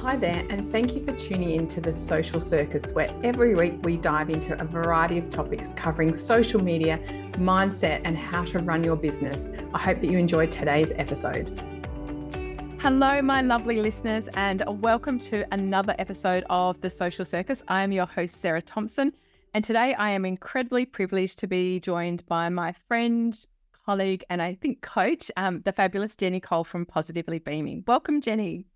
Hi there, and thank you for tuning in to the Social Circus, where every week we dive into a variety of topics covering social media, mindset, and how to run your business. I hope that you enjoyed today's episode. Hello, my lovely listeners, and welcome to another episode of the Social Circus. I am your host, Sarah Thomson, and today I am incredibly privileged to be joined by my friend, colleague, and I think coach, um, the fabulous Jenny Cole from Positively Beaming. Welcome, Jenny.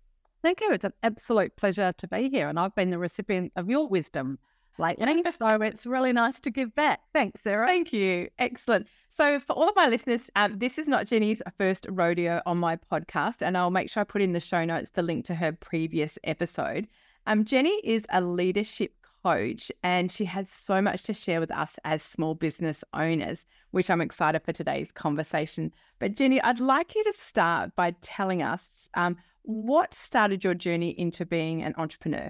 Thank you. It's an absolute pleasure to be here. And I've been the recipient of your wisdom lately. so it's really nice to give back. Thanks, Sarah. Thank you. Excellent. So, for all of my listeners, um, this is not Jenny's first rodeo on my podcast. And I'll make sure I put in the show notes the link to her previous episode. Um, Jenny is a leadership coach and she has so much to share with us as small business owners, which I'm excited for today's conversation. But, Jenny, I'd like you to start by telling us um, what started your journey into being an entrepreneur?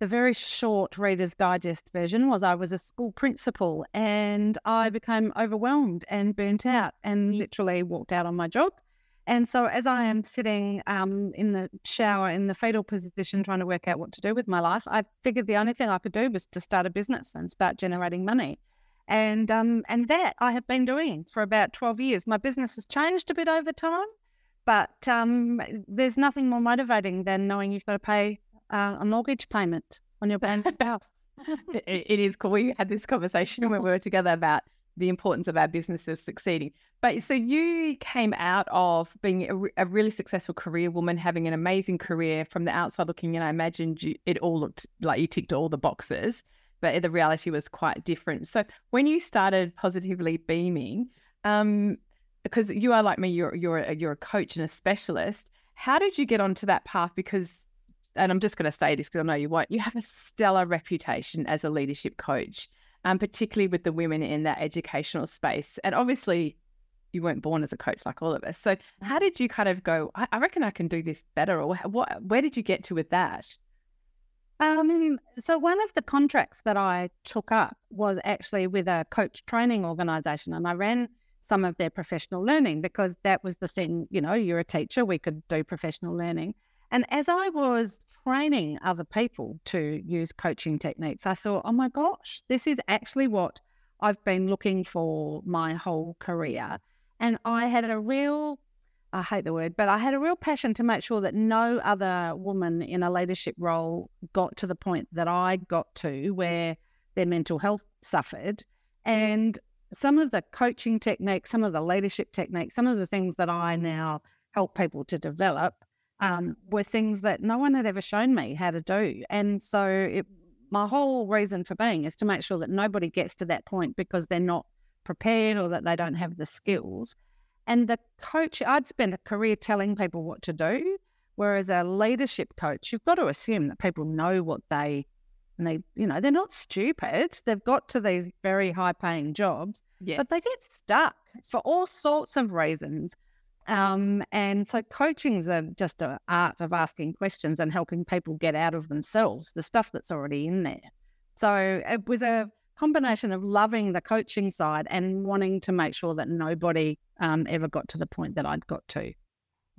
The very short Reader's Digest version was I was a school principal and I became overwhelmed and burnt out and literally walked out on my job. And so, as I am sitting um, in the shower in the fetal position trying to work out what to do with my life, I figured the only thing I could do was to start a business and start generating money. And um, and that I have been doing for about 12 years. My business has changed a bit over time, but um, there's nothing more motivating than knowing you've got to pay uh, a mortgage payment on your brand house. it, it is cool. We had this conversation when we were together about the importance of our businesses succeeding. But so you came out of being a, a, really successful career woman, having an amazing career from the outside looking in. I imagined you, it all looked like you ticked all the boxes, but the reality was quite different. So when you started positively beaming, um, because you are like me, you're you're a, you're a coach and a specialist. How did you get onto that path? Because, and I'm just going to say this because I know you won't. You have a stellar reputation as a leadership coach, um, particularly with the women in that educational space. And obviously, you weren't born as a coach like all of us. So, how did you kind of go? I, I reckon I can do this better, or what? Where did you get to with that? Um, so one of the contracts that I took up was actually with a coach training organization, and I ran some of their professional learning because that was the thing, you know, you're a teacher, we could do professional learning. And as I was training other people to use coaching techniques, I thought, oh my gosh, this is actually what I've been looking for my whole career. And I had a real, I hate the word, but I had a real passion to make sure that no other woman in a leadership role got to the point that I got to where their mental health suffered. And some of the coaching techniques, some of the leadership techniques, some of the things that I now help people to develop um, were things that no one had ever shown me how to do. And so it, my whole reason for being is to make sure that nobody gets to that point because they're not prepared or that they don't have the skills. And the coach, I'd spent a career telling people what to do. Whereas a leadership coach, you've got to assume that people know what they and they, you know, they're not stupid. They've got to these very high paying jobs, yes. but they get stuck for all sorts of reasons. Um, and so coaching is just an art of asking questions and helping people get out of themselves the stuff that's already in there. So it was a combination of loving the coaching side and wanting to make sure that nobody um, ever got to the point that I'd got to.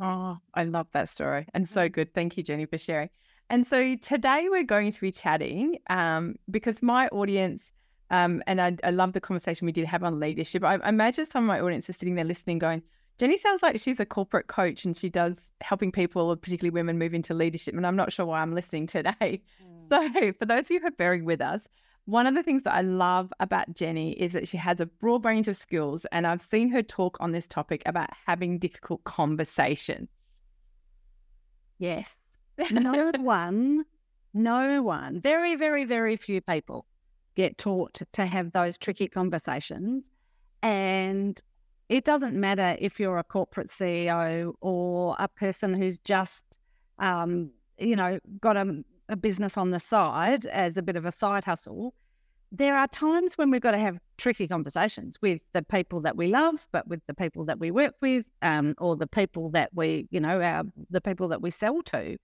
Oh, I love that story and so mm. good. Thank you, Jenny, for sharing. And so today we're going to be chatting um, because my audience, um, and I, I, love the conversation we did have on leadership. I, I imagine some of my audience are sitting there listening, going, Jenny sounds like she's a corporate coach and she does helping people, particularly women, move into leadership. And I'm not sure why I'm listening today. Mm. So, for those of you who are bearing with us, one of the things that I love about Jenny is that she has a broad range of skills. And I've seen her talk on this topic about having difficult conversations. Yes no one, no one, very, very, very few people get taught to have those tricky conversations. And it doesn't matter if you're a corporate CEO or a person who's just, um, you know, got a, a business on the side as a bit of a side hustle. There are times when we've got to have tricky conversations with the people that we love, but with the people that we work with, um, or the people that we, you know, our, the people that we sell to.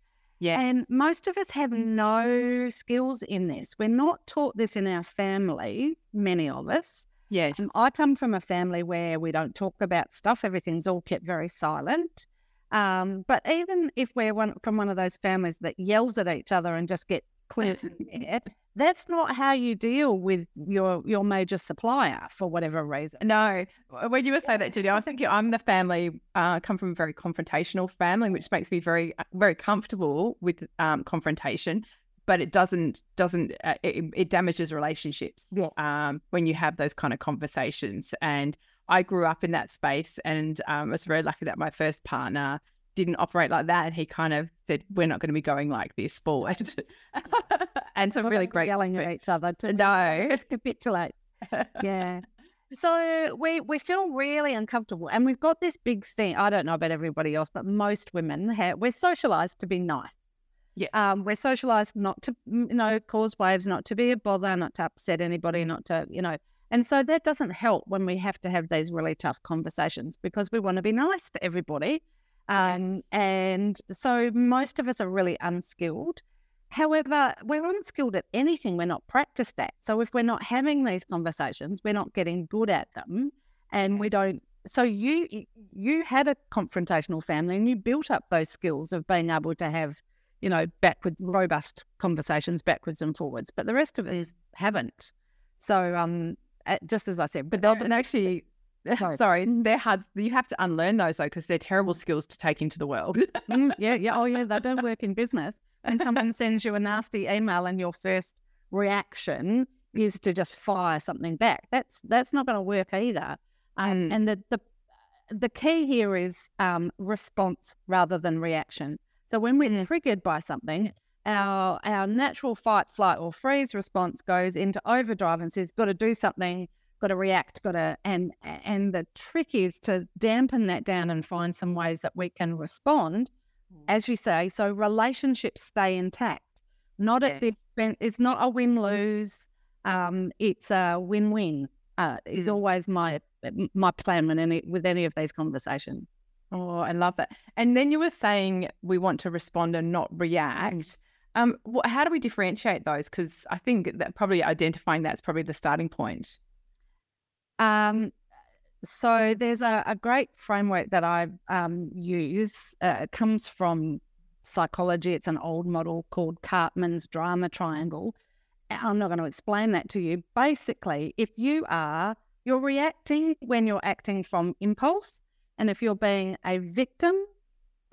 Yeah. And most of us have no skills in this. We're not taught this in our families, many of us. Yes. Um, I come from a family where we don't talk about stuff, everything's all kept very silent. Um, but even if we're one from one of those families that yells at each other and just gets clear, that's not how you deal with your your major supplier for whatever reason. No, when you were saying that, Judy, I was thinking I'm the family. Uh, come from a very confrontational family, which makes me very uh, very comfortable with um, confrontation. But it doesn't doesn't uh, it, it, damages relationships yes. um, when you have those kind of conversations. And I grew up in that space, and um, I was very lucky that my first partner didn't operate like that. And he kind of said, "We're not going to be going like this forward." and so, really great yelling at each other. To no, let's capitulate. yeah. So we we feel really uncomfortable, and we've got this big thing. I don't know about everybody else, but most women have, we're socialized to be nice. Yeah. Um, we're socialized not to you know cause waves, not to be a bother, not to upset anybody, not to you know. And so that doesn't help when we have to have these really tough conversations because we want to be nice to everybody um, yes. And so most of us are really unskilled. However, we're unskilled at anything we're not practiced at. So if we're not having these conversations, we're not getting good at them, and we don't. So you you had a confrontational family, and you built up those skills of being able to have, you know, backward robust conversations backwards and forwards. But the rest of us haven't. So um, just as I said, but they'll actually Sorry, they're hard. You have to unlearn those though, because they're terrible skills to take into the world. mm, yeah, yeah. Oh, yeah. They don't work in business. And someone sends you a nasty email, and your first reaction is to just fire something back. That's that's not going to work either. Um, mm. And the the the key here is um, response rather than reaction. So when we're mm. triggered by something, our our natural fight, flight, or freeze response goes into overdrive and says, "Got to do something." got to react, got to and and the trick is to dampen that down and find some ways that we can respond. As you say, so relationships stay intact. Not yes. at the expense. It's not a win lose. Um, it's a win win. Uh, is mm. always my my plan when any with any of these conversations. Oh, I love that. And then you were saying we want to respond and not react. Um, how do we differentiate those? Because I think that probably identifying that's probably the starting point. Um, so there's a, a, great framework that I um, use. Uh, it comes from psychology. It's an old model called Karpman's drama triangle. I'm not going to explain that to you. Basically, if you are you're reacting when you're acting from impulse, and if you're being a victim,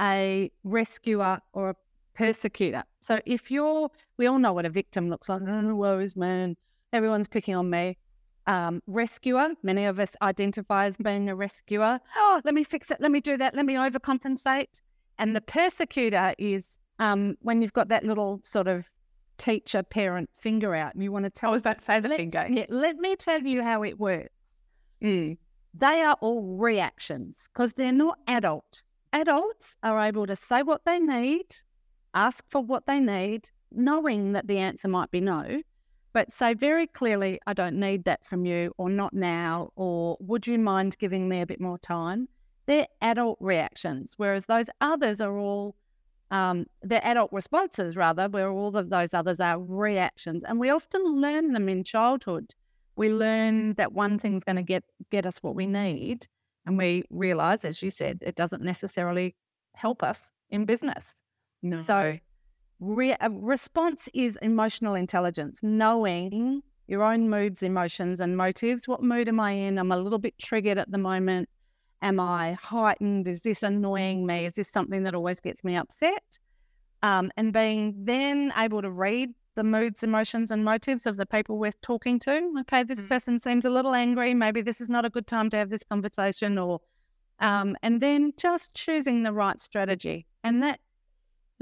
a rescuer, or a persecutor. So if you're, we all know what a victim looks like. Oh, woe is man. Everyone's picking on me um, rescuer. Many of us identify as being a rescuer. Oh, let me fix it. Let me do that. Let me overcompensate. And the persecutor is um, when you've got that little sort of teacher parent finger out and you want to tell. I was about to say the let, finger. Yeah, let me tell you how it works. Mm. They are all reactions because they're not adult. Adults are able to say what they need, ask for what they need, knowing that the answer might be no but say very clearly, I don't need that from you, or not now, or would you mind giving me a bit more time? They're adult reactions, whereas those others are all, um, they're adult responses rather, where all of those others are reactions. And we often learn them in childhood. We learn that one thing's going to get, get us what we need. And we realize, as you said, it doesn't necessarily help us in business. No. So Re- response is emotional intelligence, knowing your own moods, emotions, and motives. What mood am I in? I'm a little bit triggered at the moment. Am I heightened? Is this annoying me? Is this something that always gets me upset? Um, and being then able to read the moods, emotions, and motives of the people we're talking to. Okay, this mm-hmm. person seems a little angry. Maybe this is not a good time to have this conversation, or um, and then just choosing the right strategy. And that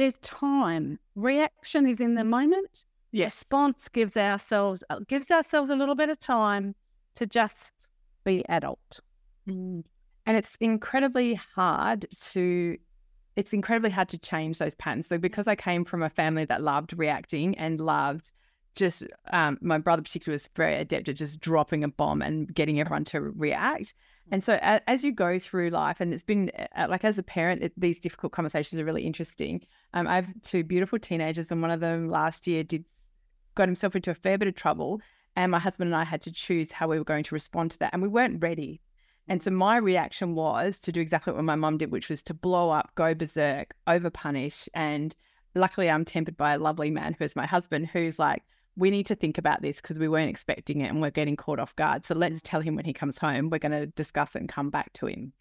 there's time. Reaction is in the moment. Yes. Response gives ourselves uh, gives ourselves a little bit of time to just be adult. Mm. And it's incredibly hard to it's incredibly hard to change those patterns. So because I came from a family that loved reacting and loved just um, my brother particularly was very adept at just dropping a bomb and getting everyone to react. And so as, you go through life, and it's been like as a parent, it, these difficult conversations are really interesting. Um, I have two beautiful teenagers, and one of them last year did got himself into a fair bit of trouble, and my husband and I had to choose how we were going to respond to that, and we weren't ready. And so my reaction was to do exactly what my mum did, which was to blow up, go berserk, overpunish. And luckily, I'm tempered by a lovely man who is my husband, who's like, we need to think about this because we weren't expecting it and we're getting caught off guard. So let's mm. tell him when he comes home, we're going to discuss it and come back to him.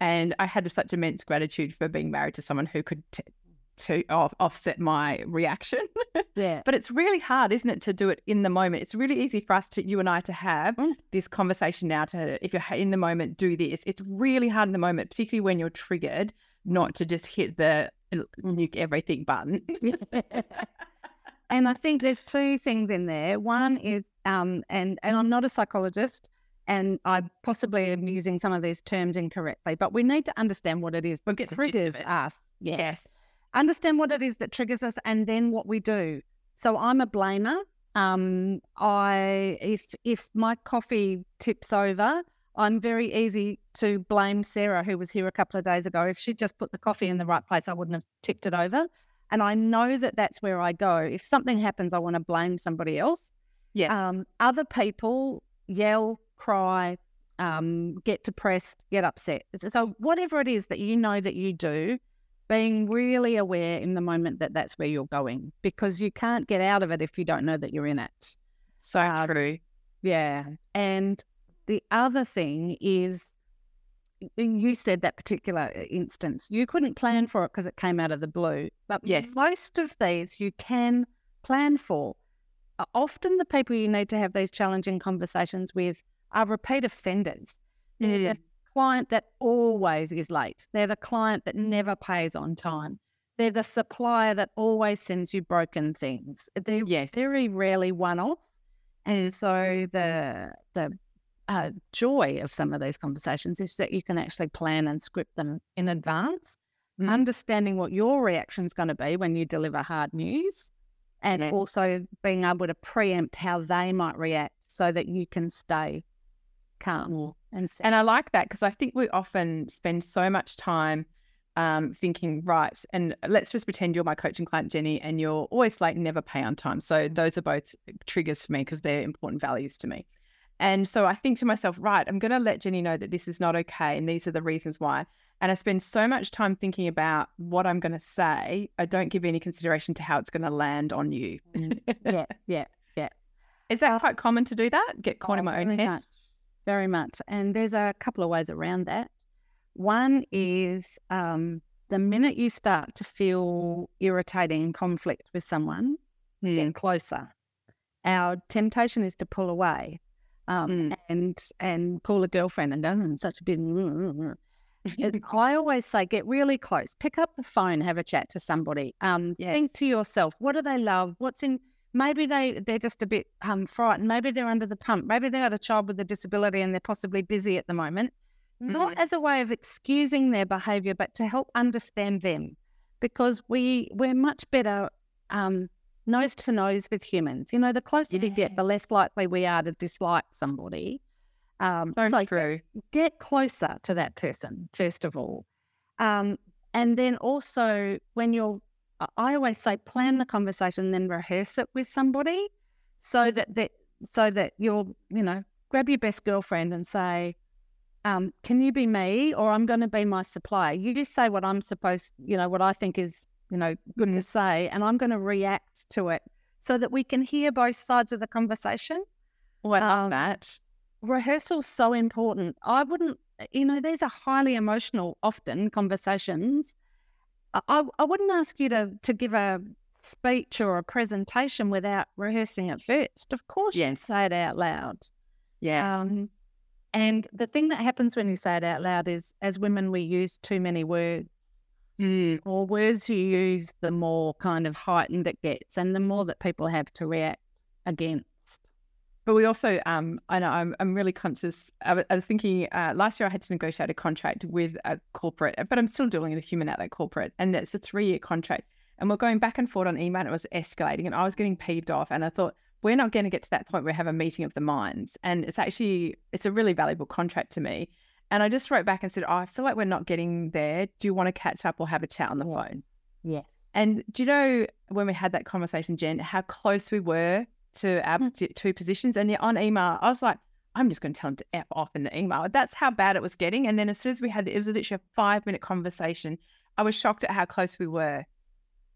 And I had such immense gratitude for being married to someone who could t- to off- offset my reaction. Yeah. but it's really hard, isn't it, to do it in the moment? It's really easy for us to, you and I, to have Mm. this conversation now. To if you're in the moment, do this. It's really hard in the moment, particularly when you're triggered, not mm. to just hit the mm. nuke everything button. and I think there's two things in there. One is, um, and and I'm not a psychologist, and I possibly am using some of these terms incorrectly, but we need to understand what it is that get the gist of triggers us. Yeah. yes. Understand what it is that triggers us, and then what we do. So I'm a blamer. Um, I if if my coffee tips over, I'm very easy to blame Sarah, who was here a couple of days ago. If she'd just put the coffee in the right place, I wouldn't have tipped it over. And I know that that's where I go. If something happens, I want to blame somebody else. Yeah. Um, other people yell, cry, um, get depressed, get upset. So whatever it is that you know that you do, being really aware in the moment that that's where you're going, because you can't get out of it if you don't know that you're in it. so uh, true. Yeah. And the other thing is, you said that particular uh, instance, you couldn't plan for it because it came out of the blue. But Yes. most of these you can plan for. Often the people you need to have these challenging conversations with are repeat offenders. They're the client that always is late. They're the client that never pays on time. They're the supplier that always sends you broken things. They're Yes. very rarely one off. And so the the uh, joy of some of these conversations is that you can actually plan and script them in advance, Mm. understanding what your reaction is going to be when you deliver hard news, and Yes. also being able to preempt how they might react so that you can stay calm and And I like that because I think we often spend so much time um, thinking, right, and let's just pretend you're my coaching client, Jenny, and you're always late and never pay on time. So those are both triggers for me because they're important values to me. And so I think to myself, right, I'm going to let Jenny know that this is not okay. And these are the reasons why. And I spend so much time thinking about what I'm going to say. I don't give any consideration to how it's going to land on you. yeah, yeah. Yeah. Is that Uh, quite common to do that? Get caught in Oh, my own very head? Much, very much. And there's a couple of ways around that. One is um, the minute you start to feel irritating conflict with someone, Hmm. get closer. Our temptation is to pull away um, Mm. and and call a girlfriend and go, "Mm, such a big. I always say, get really close. Pick up the phone, have a chat to somebody. Um, Think to yourself, what do they love? What's in? Maybe they they're just a bit um, frightened. Maybe they're under the pump. Maybe they got a child with a disability and they're possibly busy at the moment. Not Mhm. as a way of excusing their behaviour, but to help understand them, because we we're much better um, nose to nose with humans. You know, the closer we get, the less likely we are to dislike somebody. Um, so so true. get closer to that person first of all um, and then also when you're I- i always say plan the conversation then rehearse it with somebody so that that so that you'll, you know grab your best girlfriend and say um, can you be me or i'm going to be my supplier you just say what i'm supposed you know what i think is you know good to say and i'm going to react to it so that we can hear both sides of the conversation love Um, that. rehearsal's so important. I wouldn't, you know, these are highly emotional, often conversations. I- I, wouldn't ask you to to give a speech or a presentation without rehearsing it first. Of course, you Yes. say it out loud. Yeah. Um, and the thing that happens when you say it out loud is, as women, we use too many words. Mm. Or words you use, the more kind of heightened it gets, and the more that people have to react against. But we also, um, I know I'm, I'm really conscious. I I was thinking uh, last year I had to negotiate a contract with a corporate, but I'm still dealing with a human at that corporate, and it's a three year contract. And we're going back and forth on email, and it was escalating, and I was getting peeved off. And I thought we're not going to get to that point where we have a meeting of the minds, and it's actually it's a really valuable contract to me. And I just wrote back and said, oh, I feel like we're not getting there. Do you want to catch up or have a chat on the phone? Yes. And do you know when we had that conversation, Jen, how close we were to our Mm. two positions? And on email, I was like, I'm just going to tell him to F off in the email. That's how bad it was getting. And then as soon as we had, the, it was literally a five minute conversation. I was shocked at how close we were.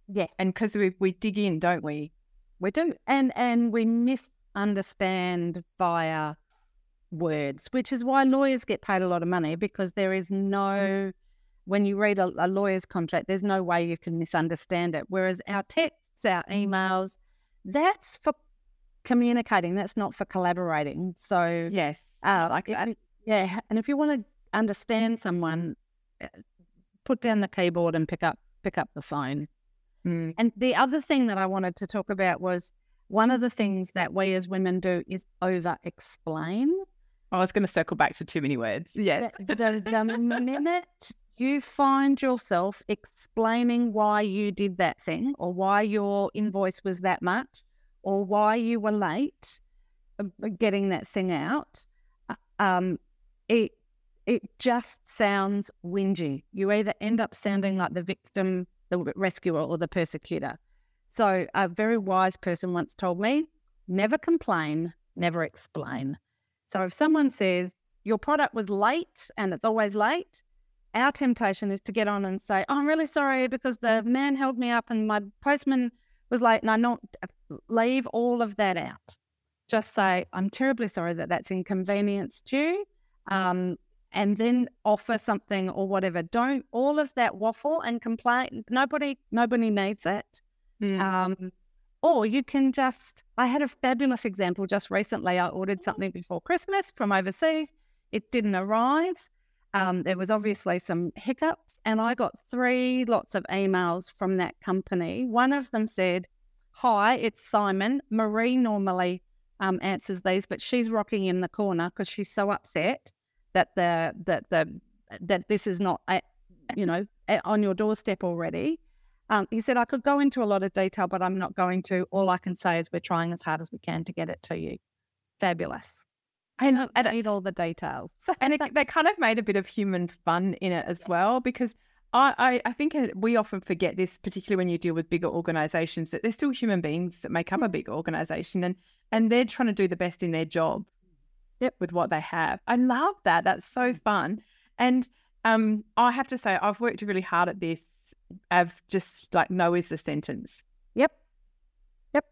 Yes. And because we, we dig in, don't we? We do. And and we misunderstand via words, which is why lawyers get paid a lot of money because there is no when you read a, a lawyer's contract, there's no way you can misunderstand it. Whereas our texts, our emails, that's for communicating. That's not for collaborating. So Yes. uh, like if that. yeah, and if you want to understand someone, uh, put down the keyboard and pick up pick up the phone. Mm. And the other thing that I wanted to talk about was one of the things that we as women do is over explain. I was going to circle back to too many words. Yes. The, the, the minute you find yourself explaining why you did that thing or why your invoice was that much or why you were late uh, getting that thing out, uh, um, it it just sounds whingy. You either end up sounding like the victim, the rescuer, or the persecutor. So a very wise person once told me, never complain, never explain. So if someone says your product was late and it's always late, our temptation is to get on and say, oh, I'm really sorry because the man held me up and my postman was late. And I not leave all of that out. Just say, I'm terribly sorry that that's inconvenienced you. Um, and then offer something or whatever. Don't all of that waffle and complain. Nobody, nobody needs it. Mm. Um, or you can just, I had a fabulous example just recently. I ordered something before Christmas from overseas. It didn't arrive. Um, there was obviously some hiccups, and I got three lots of emails from that company. One of them said, Hi, it's Simon. Marie normally um, answers these, but she's rocking in the corner because she's so upset that the that the that this is not at, you know at, on your doorstep already. Um, he said, I could go into a lot of detail, but I'm not going to. All I can say is we're trying as hard as we can to get it to you. Fabulous. And, I don't need all the details. and it, they kind of made a bit of human fun in it as well because I, I, I think we often forget this, particularly when you deal with bigger organizations, that they're still human beings that make up a big organization and, and they're trying to do the best in their job Yep. with what they have. I love that. That's so fun. And um, I have to say, I've worked really hard at this. Of just like, no is the sentence. Yep. Yep.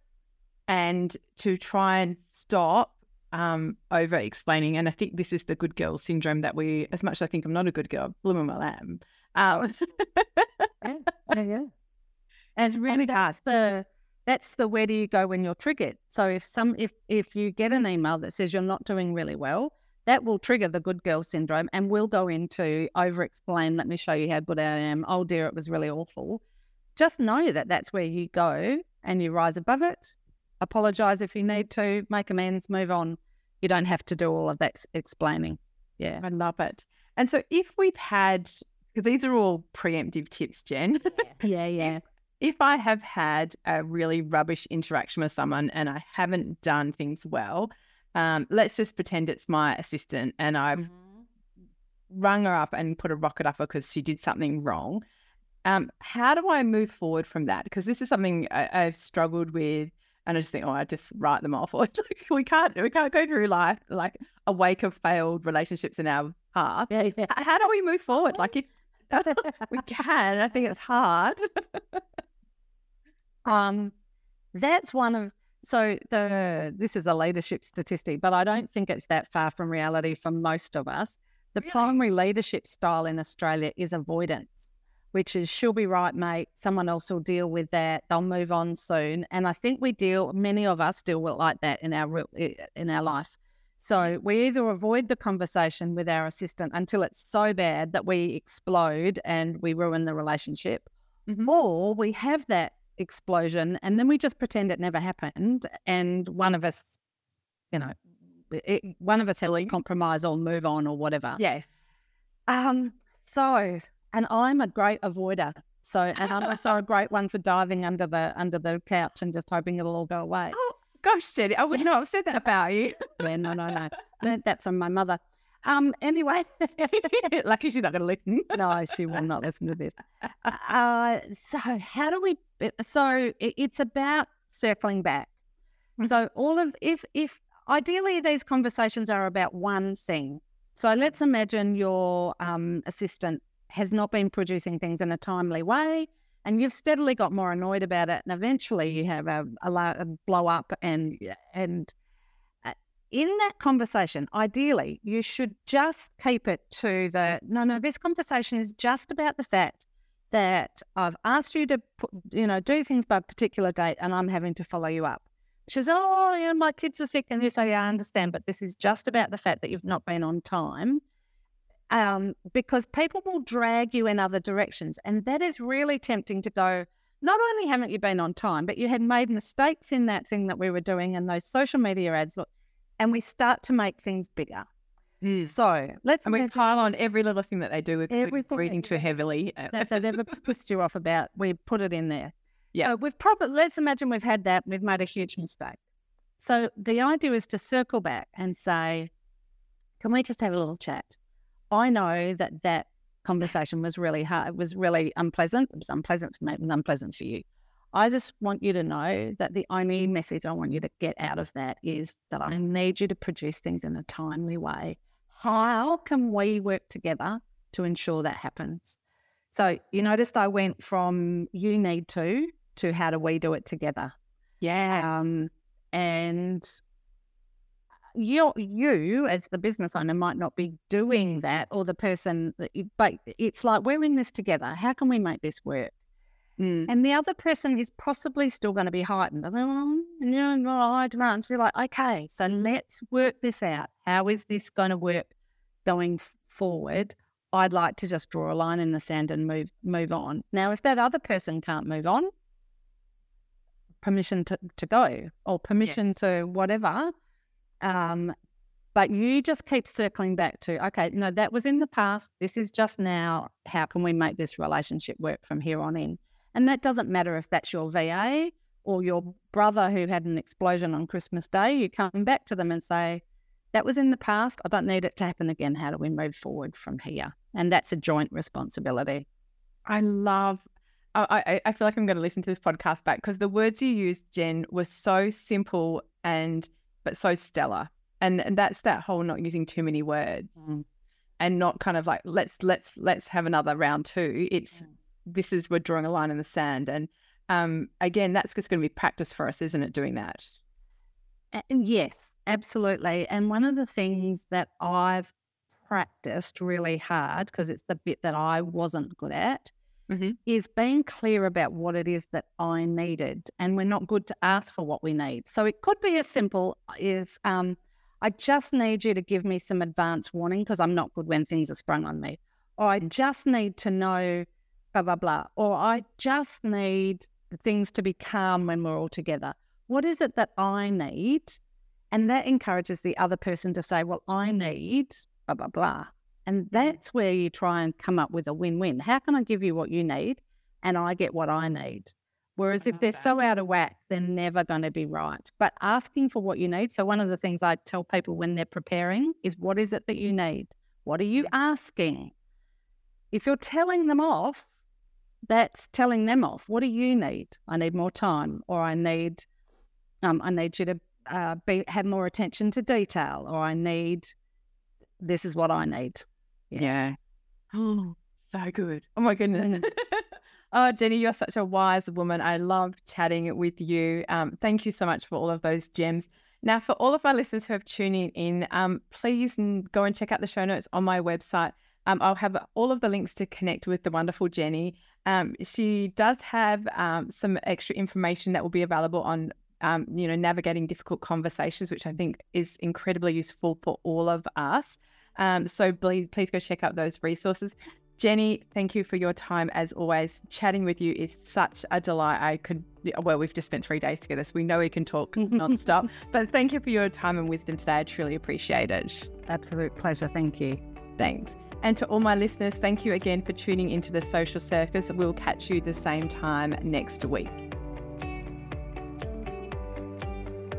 And to try and stop um, over explaining. And I think this is the good girl syndrome that we, as much as I think I'm not a good girl, blooming well am. Um, yeah, yeah, yeah. And, really and that's the that's the where do you go when you're triggered. So if some if if you get an email that says you're not doing really well, that will trigger the good girl syndrome, and we'll go into over explain. Let me show you how good I am. Oh dear, it was really awful. Just know that that's where you go, and you rise above it. Apologize if you need to, make amends, move on. You don't have to do all of that explaining. Yeah. I love it. And so if we've had, because these are all preemptive tips, Jen. Yeah, yeah. if I have had a really rubbish interaction with someone and I haven't done things well, um, let's just pretend it's my assistant and I've Mhm. rung her up and put a rocket up her because she did something wrong. Um, how do I move forward from that? Because this is something I, I've struggled with, and I just think, oh, I just write them off. Or we can't, we can't go through life like a wake of failed relationships in our path. Yeah, yeah. How do we move forward? Like, if we can, I think it's hard. Um, that's one of so the this is a leadership statistic, but I don't think it's that far from reality for most of us. The Really? primary leadership style in Australia is avoidance, which is she'll be right, mate. Someone else will deal with that. They'll move on soon. And I think we deal, many of us deal with like that in our real- in our life. So we either avoid the conversation with our assistant until it's so bad that we explode and we ruin the relationship, Mhm. or we have that explosion and then we just pretend it never happened and one of us you know it, one of us has to compromise or move on or whatever Yes. um so and i'm a great avoider so and i'm also a great one for diving under the under the couch and just hoping it'll all go away Oh, gosh, Jenny, I would not have said that about you. yeah no no no learned that from my mother um anyway Lucky she's not going to listen. no, she will not listen to this. Uh, so how do we? So it's about circling back. Mm. So all of if if ideally, these conversations are about one thing. So let's imagine your um, assistant has not been producing things in a timely way, and you've steadily got more annoyed about it, and eventually you have a, a, a blow up, and and uh, in that conversation, ideally, you should just keep it to the no, no. This conversation is just about the fact that I've asked you to, you know, do things by a particular date, and I'm having to follow you up. She says, "Oh, you know, my kids were sick," and you say, "Yeah, I understand, but this is just about the fact that you've not been on time." Um, because people will drag you in other directions, and that is really tempting to go. Not only haven't you been on time, but you had made mistakes in that thing that we were doing and those social media ads. Look, and we start to make things bigger. Mm. So let's And we imagine- pile on every little thing that they do, including Everything breathing too heavily. that they've ever pissed you off about, we put it in there. Yeah. So we've probably, let's imagine we've had that, we've made a huge mistake. So the idea is to circle back and say, can we just have a little chat? I know that that conversation was really hard, It was really unpleasant. It was unpleasant for me, it was unpleasant for you. I just want you to know that the only message I want you to get out of that is that I need you to produce things in a timely way. How can we work together to ensure that happens? So you noticed I went from you need to to how do we do it together? yeah. Um, and you, you as the business owner might not be doing that, or the person that you, but it's like we're in this together. How can we make this work? Mm. And the other person is possibly still going to be heightened. They're like, "Oh, yeah, no, high demands. So you're like, okay, so let's work this out. How is this going to work going f- forward? I'd like to just draw a line in the sand and move move on. Now, if that other person can't move on, permission to, to go or permission to whatever. Um, but you just keep circling back to, okay, no, that was in the past. This is just now. How can we make this relationship work from here on in? And that doesn't matter if that's your VA or your brother who had an explosion on Christmas Day. You come back to them and say, that was in the past. I don't need it to happen again. How do we move forward from here? And that's a joint responsibility. I love. I, I I feel like I'm going to listen to this podcast back because the words you used, Jen, were so simple and but so stellar. And and that's that whole not using too many words Mm. and not kind of like let's let's let's have another round two. It's this is we're drawing a line in the sand and um again that's just going to be practice for us, isn't it? Doing that. Yes, absolutely. And one of the things that I've practiced really hard, because it's the bit that I wasn't good at, Mhm. is being clear about what it is that I needed. And we're not good to ask for what we need. So it could be as simple as um, I just need you to give me some advance warning because I'm not good when things are sprung on me. Or I just need to know blah, blah, blah. Or I just need things to be calm when we're all together. What is it that I need? And that encourages the other person to say, well, I need blah, blah, blah. And mm. that's where you try and come up with a win win. How can I give you what you need and I get what I need? Whereas if they're that. so out of whack, they're never going to be right. But asking for what you need. So, one of the things I tell people when they're preparing is what is it that you need? What are you asking? If you're telling them off, that's telling them off. What do you need? I need more time, or I need, um, I need you to uh, be have more attention to detail, or I need, this is what I need. Yeah. Yeah. Oh, so good. Oh my goodness. oh, Jenny, you're such a wise woman. I love chatting with you. Um, thank you so much for all of those gems. Now, for all of our listeners who have tuning in, um, please go and check out the show notes on my website. Um, I'll have all of the links to connect with the wonderful Jenny. Um, she does have um, some extra information that will be available on, um, you know, navigating difficult conversations, which I think is incredibly useful for all of us. Um, so please, please go check out those resources. Jenny, thank you for your time as always. Chatting with you is such a delight. I could, well, we've just spent three days together, so we know we can talk nonstop. But thank you for your time and wisdom today. I truly appreciate it. Absolute pleasure. Thank you. Thanks. And to all my listeners, thank you again for tuning into the Social Circus. We'll catch you the same time next week.